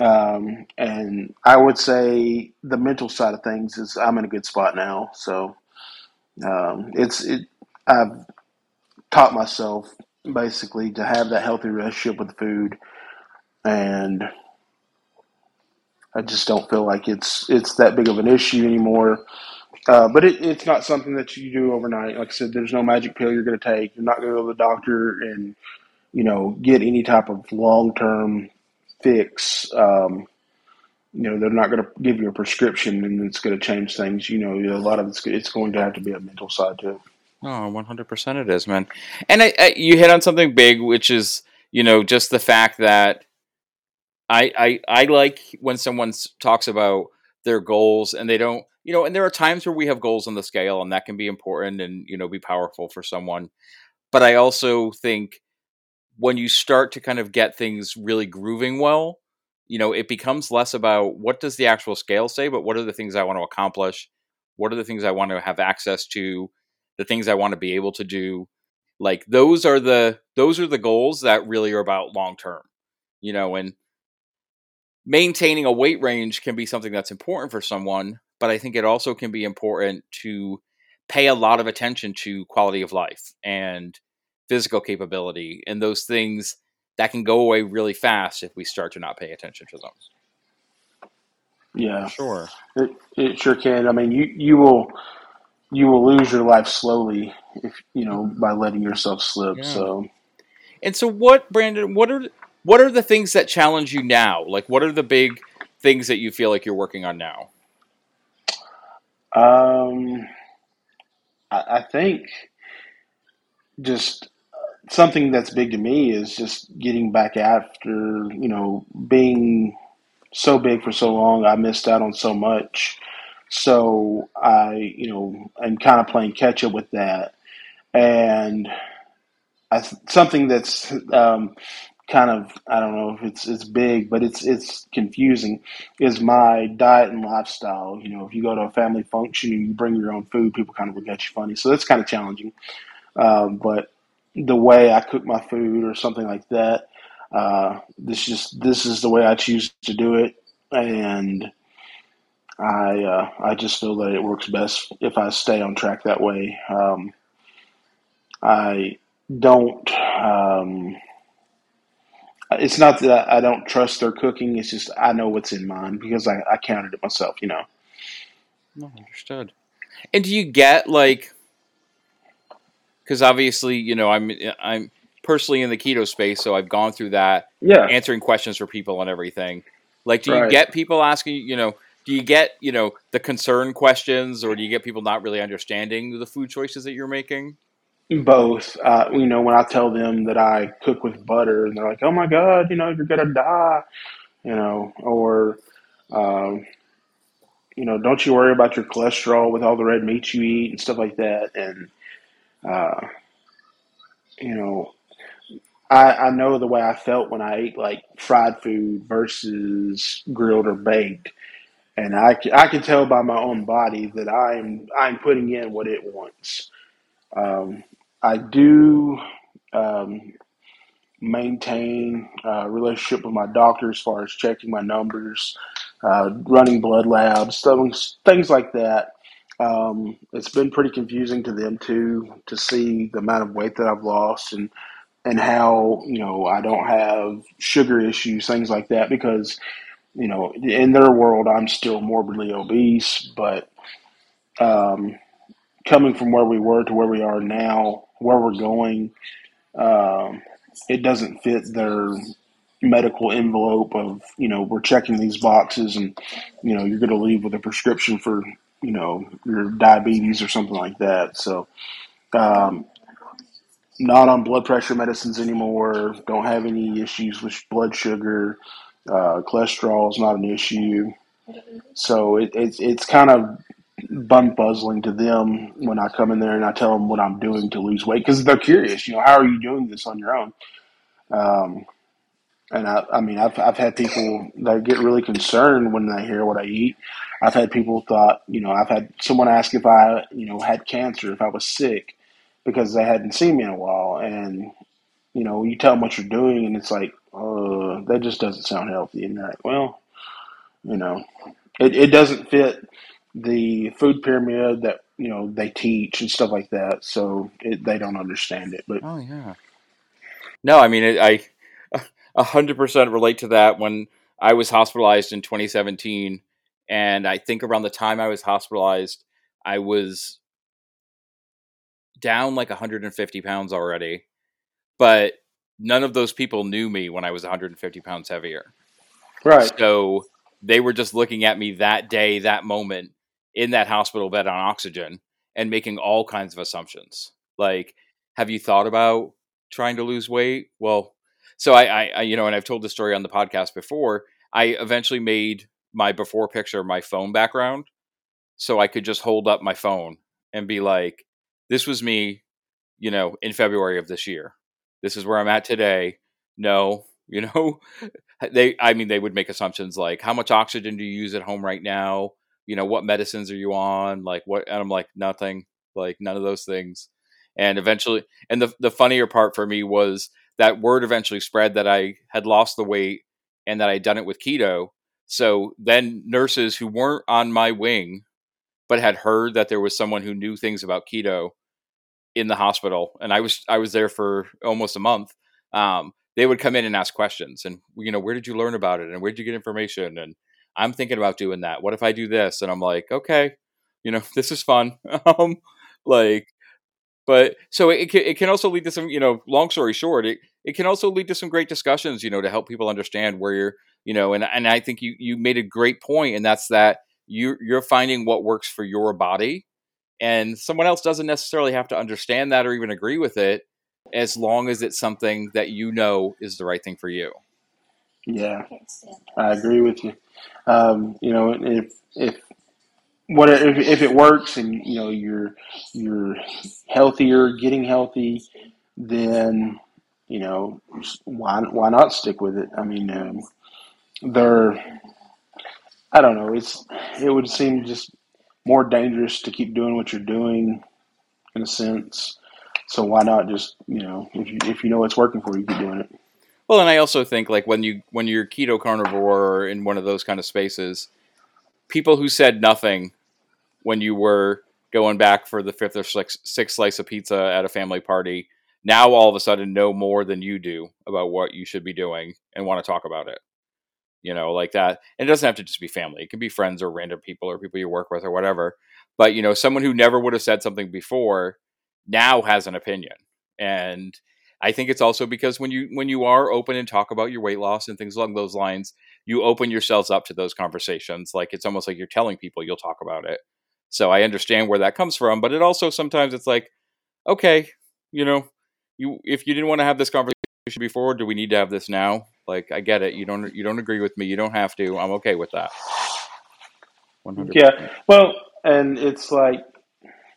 S2: Um, and I would say the mental side of things is I'm in a good spot now. So um, it's it. I've taught myself basically to have that healthy relationship with food, and I just don't feel like it's it's that big of an issue anymore. Uh, but it, it's not something that you do overnight. Like I said, there's no magic pill you're going to take. You're not going to go to the doctor and you know get any type of long term fix. Um, you know, they're not going to give you a prescription and it's going to change things. You know, a lot of it's it's going to have to be a mental side to it.
S1: Oh, one hundred percent, it is, man. And I, I, you hit on something big, which is you know just the fact that I, I I like when someone talks about their goals and they don't, you know, and there are times where we have goals on the scale and that can be important and you know be powerful for someone. But I also think when you start to kind of get things really grooving well, you know, it becomes less about what does the actual scale say, but what are the things I want to accomplish? What are the things I want to have access to? The things I want to be able to do? Like those are the those are the goals that really are about long term. You know, and maintaining a weight range can be something that's important for someone, but I think it also can be important to pay a lot of attention to quality of life and physical capability and those things that can go away really fast if we start to not pay attention to them.
S2: Yeah,
S1: sure.
S2: It, it sure can. I mean, you you will you will lose your life slowly if you know by letting yourself slip. Yeah. So,
S1: and so what, Brandon? What are what are the things that challenge you now? Like, what are the big things that you feel like you're working on now?
S2: Um, I, I think just something that's big to me is just getting back after you know being so big for so long. I missed out on so much, so I you know I'm kind of playing catch up with that, and I, something that's um, kind of I don't know if it's it's big, but it's it's confusing. Is my diet and lifestyle? You know, if you go to a family function and you bring your own food, people kind of look at you funny. So that's kind of challenging. Um, but the way I cook my food or something like that, uh, this just this is the way I choose to do it, and I uh, I just feel that it works best if I stay on track that way. Um, I don't. Um, it's not that I don't trust their cooking. It's just I know what's in mine because I, I counted it myself. You know.
S1: No, understood. And do you get like? Because obviously, you know, I'm I'm personally in the keto space, so I've gone through that.
S2: Yeah.
S1: Answering questions for people and everything. Like, do you get people asking? You know, do you get you know the concern questions, or do you get people not really understanding the food choices that you're making?
S2: Both. Uh, you know, when I tell them that I cook with butter, and they're like, "Oh my god, you know, you're gonna die," you know, or, um, you know, don't you worry about your cholesterol with all the red meat you eat and stuff like that. And, uh, you know, I, I know the way I felt when I ate like fried food versus grilled or baked, and I, I can tell by my own body that I'm I'm putting in what it wants. Um, I do um, maintain a relationship with my doctor as far as checking my numbers, uh, running blood labs, things, things like that. Um, it's been pretty confusing to them too to see the amount of weight that I've lost and and how you know I don't have sugar issues, things like that, because you know in their world I'm still morbidly obese, but um, coming from where we were to where we are now, where we're going, um, it doesn't fit their medical envelope of you know we're checking these boxes and you know you're going to leave with a prescription for you know your diabetes or something like that. So. Um, not on blood pressure medicines anymore. Don't have any issues with blood sugar. Uh, cholesterol is not an issue. So it, it's it's kind of bun puzzling to them when I come in there and I tell them what I'm doing to lose weight because they're curious. You know, how are you doing this on your own? Um, And I, I mean, I've, I've had people that get really concerned when they hear what I eat. I've had people thought, you know, I've had someone ask if I, you know, had cancer, if I was sick, because they hadn't seen me in a while. And, you know, you tell them what you're doing, and it's like, uh, that just doesn't sound healthy. And you're like, well, you know, it, it doesn't fit the food pyramid that, you know, they teach and stuff like that. So it, they don't understand it. But
S1: Oh yeah. No, I mean, I a hundred percent relate to that. When I was hospitalized in 2017, and I think around the time I was hospitalized, I was down like 150 pounds already, but none of those people knew me when I was 150 pounds heavier.
S2: right,
S1: So they were just looking at me that day, that moment in that hospital bed on oxygen and making all kinds of assumptions. Like, have you thought about trying to lose weight? Well, so I, I, you know, and I've told the story on the podcast before. I eventually made my before picture my phone background so I could just hold up my phone and be like, this was me, you know, in February of this year. This is where I'm at today. No, you know, they, I mean, they would make assumptions like, how much oxygen do you use at home right now? You know, what medicines are you on? Like, what? And I'm like, nothing, like, none of those things. And eventually, and the, the funnier part for me was that word eventually spread that I had lost the weight and that I'd done it with keto. So then nurses who weren't on my wing, but had heard that there was someone who knew things about keto in the hospital, and I was I was there for almost a month. Um, they would come in and ask questions, and you know, where did you learn about it, and where did you get information? And I'm thinking about doing that. What if I do this? And I'm like, okay, you know, this is fun. um, like, but so it can, it can also lead to some, you know, long story short, it it can also lead to some great discussions, you know, to help people understand where you're, you know, and and I think you you made a great point, and that's that you you're finding what works for your body and someone else doesn't necessarily have to understand that or even agree with it as long as it's something that you know is the right thing for you
S2: yeah, I agree with you. Um, you know, if if what if, if it works and you know you're you're healthier, getting healthy, then you know why why not stick with it? I mean, um, they're I don't know. It's it would seem just more dangerous to keep doing what you're doing in a sense. So why not just you know if you if you know it's working for you, keep doing it.
S1: Well and i also think like when you when you're keto carnivore or in one of those kind of spaces people who said nothing when you were going back for the fifth or sixth, sixth slice of pizza at a family party now all of a sudden know more than you do about what you should be doing and want to talk about it you know, like that. And it doesn't have to just be family. It can be friends or random people or people you work with or whatever. But, you know, someone who never would have said something before now has an opinion. And I think it's also because when you when you are open and talk about your weight loss and things along those lines, you open yourselves up to those conversations. Like it's almost like you're telling people you'll talk about it. So I understand where that comes from, but it also sometimes it's like, okay, you know, you if you didn't want to have this conversation before, do we need to have this now? Like I get it. You don't you don't agree with me. You don't have to. I'm okay with that. One hundred
S2: Yeah. Well, and it's like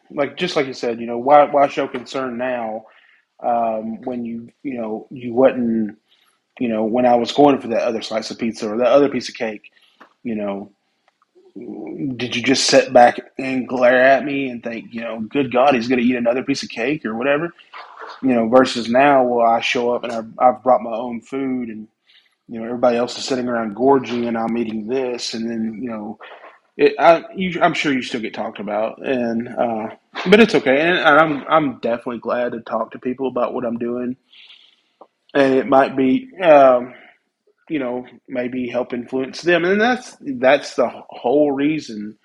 S2: like just like you said, you know, why why show concern now um, when you you know you wasn't you know when I was going for that other slice of pizza or that other piece of cake, you know, did you just sit back and glare at me and think, you know, good God, he's going to eat another piece of cake or whatever, you know, versus now, well, I show up and I've, I've brought my own food and you know everybody else is sitting around gorging and I'm eating this, and then you know it, I, you, I'm sure you still get talked about, and uh, but it's okay, and, I'm I'm definitely glad to talk to people about what I'm doing, and it might be um, you know maybe help influence them, and that's that's the whole reason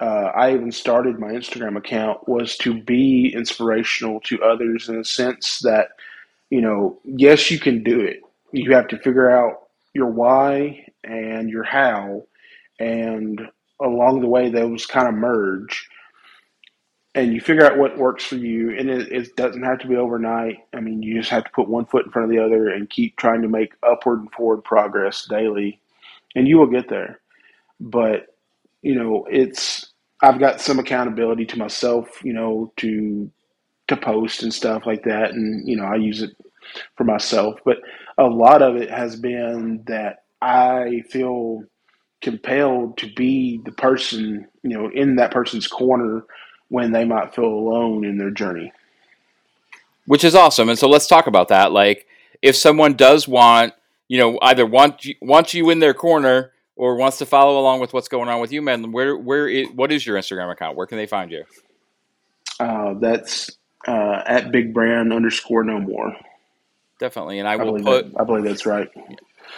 S2: uh, I even started my Instagram account was to be inspirational to others in a sense that you know yes you can do it, you have to figure out your why and your how, and along the way those kind of merge and you figure out what works for you and it, it doesn't have to be overnight i mean you just have to put one foot in front of the other and keep trying to make upward and forward progress daily and you will get there but you know it's i've got some accountability to myself you know to to post and stuff like that and you know i use it for myself. But a lot of it has been that I feel compelled to be the person, you know, in that person's corner when they might feel alone in their journey.
S1: Which is awesome. And so let's talk about that. Like if someone does want, you know, either want you, wants you in their corner or wants to follow along with what's going on with you, man, where where is, what is your Instagram account? Where can they find you?
S2: Uh, that's uh, at big bran underscore no more.
S1: Definitely, and I,
S2: I
S1: will put
S2: that, I believe that's right.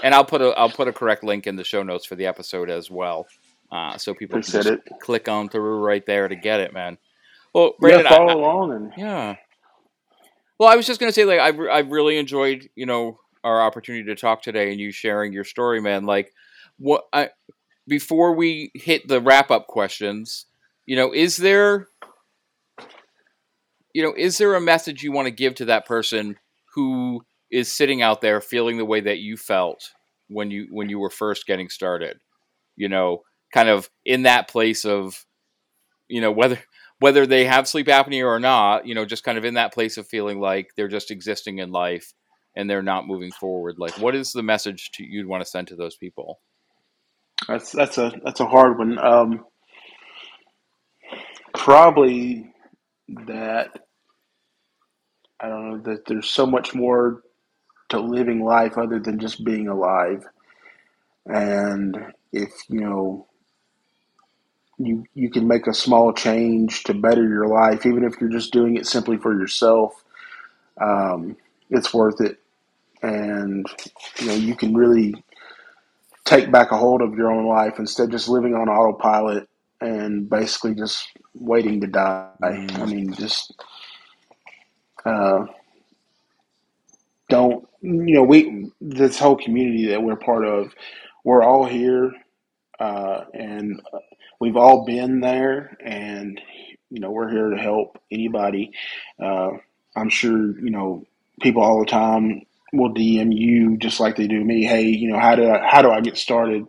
S1: and I'll put a I'll put a correct link in the show notes for the episode as well, uh, so people can
S2: it.
S1: click on through right there to get it, man. Well, Brandon, I-
S2: follow
S1: I-
S2: along and
S1: yeah. Well, I was just gonna say, like, I've I've really enjoyed, you know, our opportunity to talk today and you sharing your story, man. Like, what I before we hit the wrap up questions, you know, is there, you know, is there a message you want to give to that person who is sitting out there feeling the way that you felt when you when you were first getting started? You know, kind of in that place of, you know, whether whether they have sleep apnea or not, you know, just kind of in that place of feeling like they're just existing in life and they're not moving forward. Like, what is the message to, you'd want to send to those people?
S2: that's that's a that's a hard one. Um, probably that I don't know that there's so much more to living life other than just being alive. And if you know you you can make a small change to better your life, even if you're just doing it simply for yourself, um, it's worth it. And you know you can really take back a hold of your own life instead of just living on autopilot and basically just waiting to die. I mean, just uh, don't you know we this whole community that we're part of we're all here uh, and we've all been there and you know we're here to help anybody. Uh, i'm sure you know people all the time will dm you just like they do me. Hey you know how do I, how do i get started?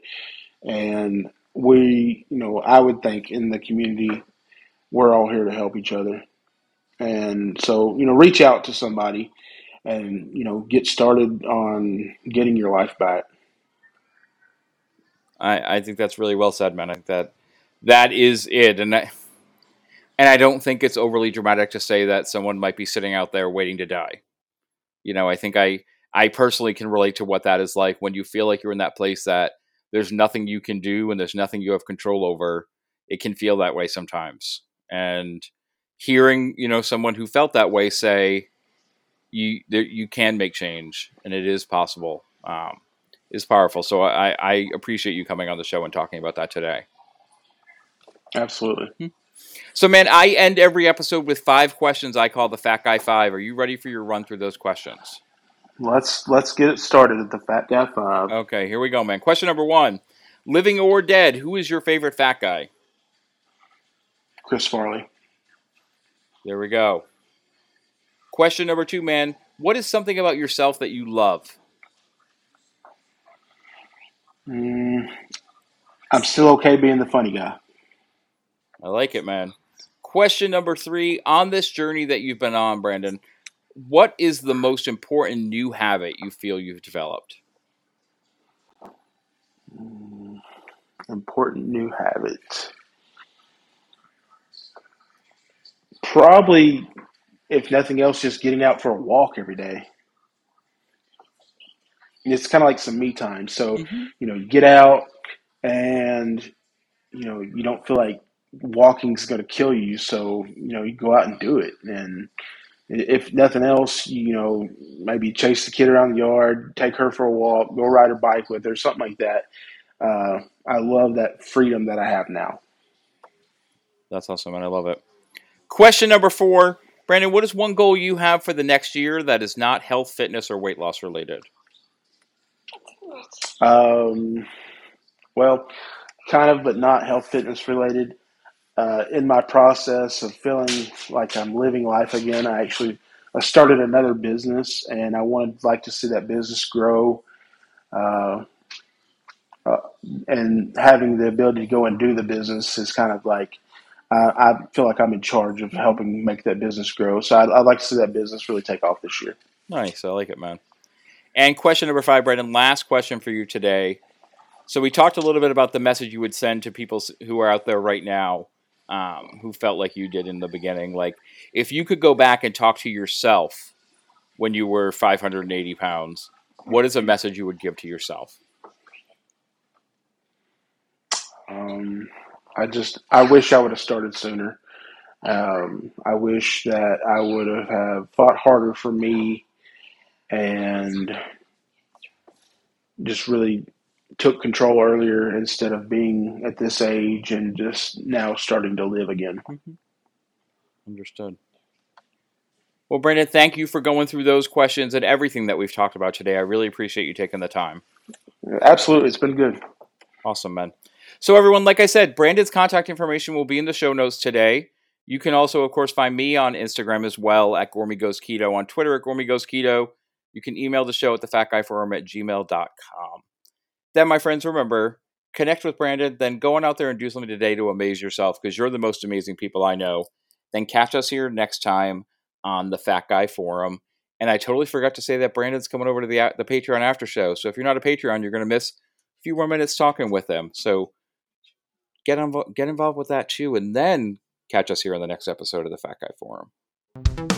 S2: And we you know i would think in the community we're all here to help each other. And so you know reach out to somebody and you know get started on getting your life back.
S1: I, I think that's really well said, man. I think that that is it, and I, and I don't think it's overly dramatic to say that someone might be sitting out there waiting to die. You know, I think I I personally can relate to what that is like when you feel like you're in that place that there's nothing you can do and there's nothing you have control over. It can feel that way sometimes, and hearing you know someone who felt that way say you there, you can make change and it is possible um, is powerful. So I, I appreciate you coming on the show and talking about that today.
S2: Absolutely
S1: So man, I end every episode with five questions I call the Fat Guy Five. Are you ready for your run through those questions?
S2: let's let's get it started at the fat guy five
S1: Okay, here we go, man. Question number one: Living or dead, who is your favorite fat guy?
S2: chris farley
S1: There we go. Question number two, man. What is something about yourself that you love?
S2: mm, i'm still okay being the funny guy
S1: I like it, man. Question number three: On this journey that you've been on, Brandon, what is the most important new habit you feel you've developed?
S2: Mm, important new habit probably if nothing else just getting out for a walk every day it's kind of like some me time so
S1: Mhm.
S2: you know you get out and you know you don't feel like walking's going to kill you so you know you go out and do it and if nothing else you know maybe chase the kid around the yard take her for a walk go ride her bike with her something like that uh, i love that freedom that i have now
S1: That's awesome, and I love it. Question number four, Brandon. What is one goal you have for the next year that is not health, fitness, or weight loss related?
S2: um, well kind of but not health fitness related uh, in my process of feeling like i'm living life again i actually i started another business and i wanted like to see that business grow uh, uh, and having the ability to go and do the business is kind of like I feel like I'm in charge of helping make that business grow. So I'd, I'd like to see that business really take off this year.
S1: Nice. I like it, man. And question number five, Brandon. Last question for you today. So we talked a little bit about the message you would send to people who are out there right now, um, who felt like you did in the beginning. Like, if you could go back and talk to yourself when you were 580 pounds, what is a message you would give to yourself?
S2: Um, I just I wish I would have started sooner. Um, I wish that I would have, have fought harder for me and just really took control earlier instead of being at this age and just now starting to live again. Mm-hmm.
S1: Understood. Well, Brandon, thank you for going through those questions and everything that we've talked about today. I really appreciate you taking the time.
S2: Absolutely. It's been good.
S1: Awesome, man. So, everyone, like I said, Brandon's contact information will be in the show notes today. You can also, of course, find me on Instagram as well at Gormy Goes Keto, on Twitter at Gormy Goes Keto. You can email the show at thefatguyforum at gmail.com. Then, my friends, remember, connect with Brandon, then go on out there and do something today to amaze yourself because you're the most amazing people I know. Then catch us here next time on the Fat Guy Forum. And I totally forgot to say that Brandon's coming over to the the Patreon after show. So if you're not a Patreon, you're going to miss a few more minutes talking with them. So get invo- get involved with that too, and then catch us here on the next episode of the Fat Guy Forum.